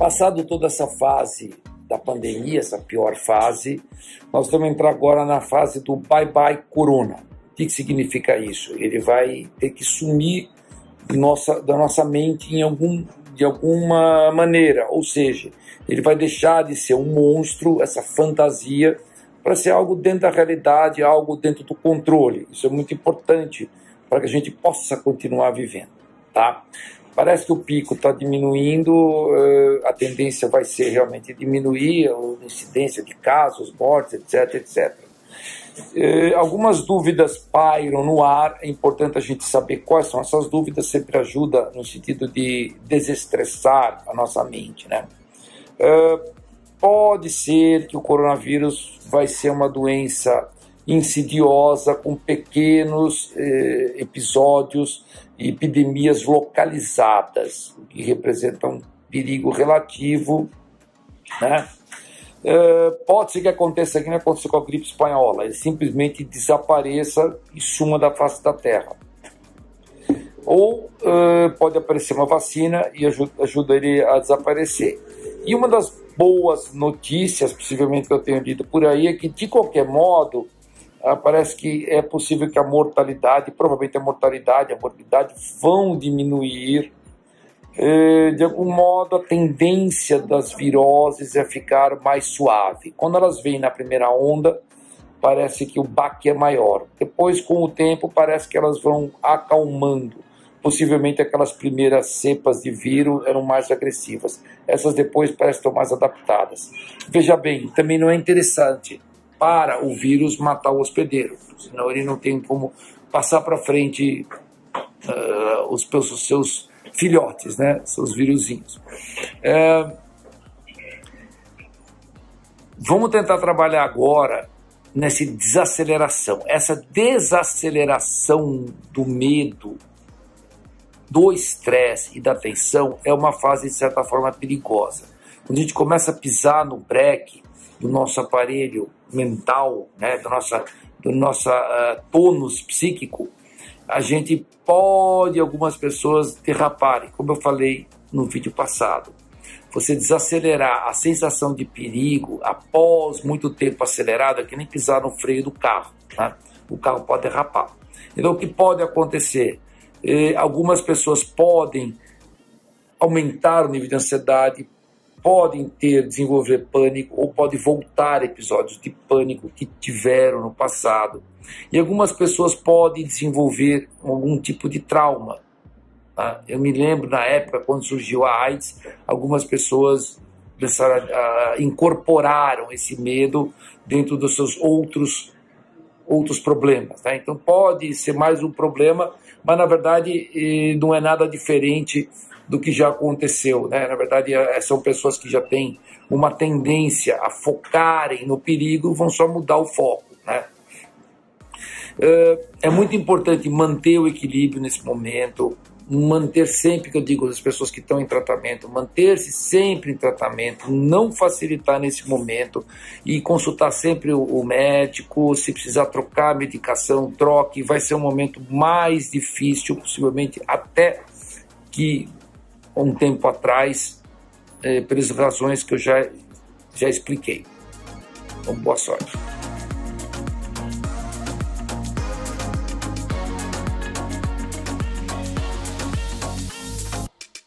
Passado toda essa fase da pandemia, essa pior fase, nós vamos entrar agora na fase do bye-bye corona. O que, que significa isso? Ele vai ter que sumir nossa, da nossa mente em algum, de alguma maneira, ou seja, ele vai deixar de ser um monstro, essa fantasia, para ser algo dentro da realidade, algo dentro do controle. Isso é muito importante para que a gente possa continuar vivendo, tá? Parece que o pico está diminuindo, eh, a tendência vai ser realmente diminuir a incidência de casos, mortes, etc, etc. Eh, algumas dúvidas pairam no ar, é importante a gente saber quais são essas dúvidas, sempre ajuda no sentido de desestressar a nossa mente, né? Eh, pode ser que o coronavírus vai ser uma doença insidiosa com pequenos episódios epidemias localizadas, que representam um perigo relativo, né? Uh, pode ser que aconteça aqui, não aconteceu com a gripe espanhola, ele simplesmente desapareça e suma da face da terra. Ou uh, pode aparecer uma vacina e ajuda, ele a desaparecer. E uma das boas notícias, possivelmente que eu tenho lido por aí, é que de qualquer modo ah, parece que é possível que a mortalidade, provavelmente a mortalidade, a morbidade vão diminuir. Eh, de algum modo, a tendência das viroses é ficar mais suave. Quando elas vêm na primeira onda, parece que o baque é maior. Depois, com o tempo, parece que elas vão acalmando. Possivelmente aquelas primeiras cepas de vírus eram mais agressivas. Essas depois parecem estar mais adaptadas. Veja bem, também não é interessante para o vírus matar o hospedeiro, senão ele não tem como passar para frente uh, os, os, seus filhotes, né, seus vírusinhos. É, vamos tentar trabalhar agora nessa desaceleração. Essa desaceleração do medo, do estresse e da tensão é uma fase, de certa forma, perigosa. Quando a gente começa a pisar no breque do nosso aparelho mental, né, do nossa, do nossa uh, tônus psíquico, a gente pode, algumas pessoas, derraparem, como eu falei no vídeo passado. Você desacelerar a sensação de perigo após muito tempo acelerado é que nem pisar no freio do carro. Né? O carro pode derrapar. Então, o que pode acontecer? Eh, algumas pessoas podem aumentar o nível de ansiedade, podem ter, desenvolver pânico ou podem voltar episódios de pânico que tiveram no passado. E algumas pessoas podem desenvolver algum tipo de trauma. Tá? Eu me lembro na época, quando surgiu a AIDS, algumas pessoas pensaram, uh, incorporaram esse medo dentro dos seus outros outros problemas. Tá? Então pode ser mais um problema, mas na verdade eh, não é nada diferente do que já aconteceu. Né? Na verdade, é, são pessoas que já têm uma tendência a focarem no perigo, vão só mudar o foco. Né? É, é muito importante manter o equilíbrio nesse momento, manter sempre, que eu digo às pessoas que estão em tratamento, manter-se sempre em tratamento, não facilitar nesse momento e consultar sempre o, médico, se precisar trocar medicação, troque, vai ser um momento mais difícil, possivelmente até que um tempo atrás, eh, pelas razões que eu já, já expliquei. Então, boa sorte.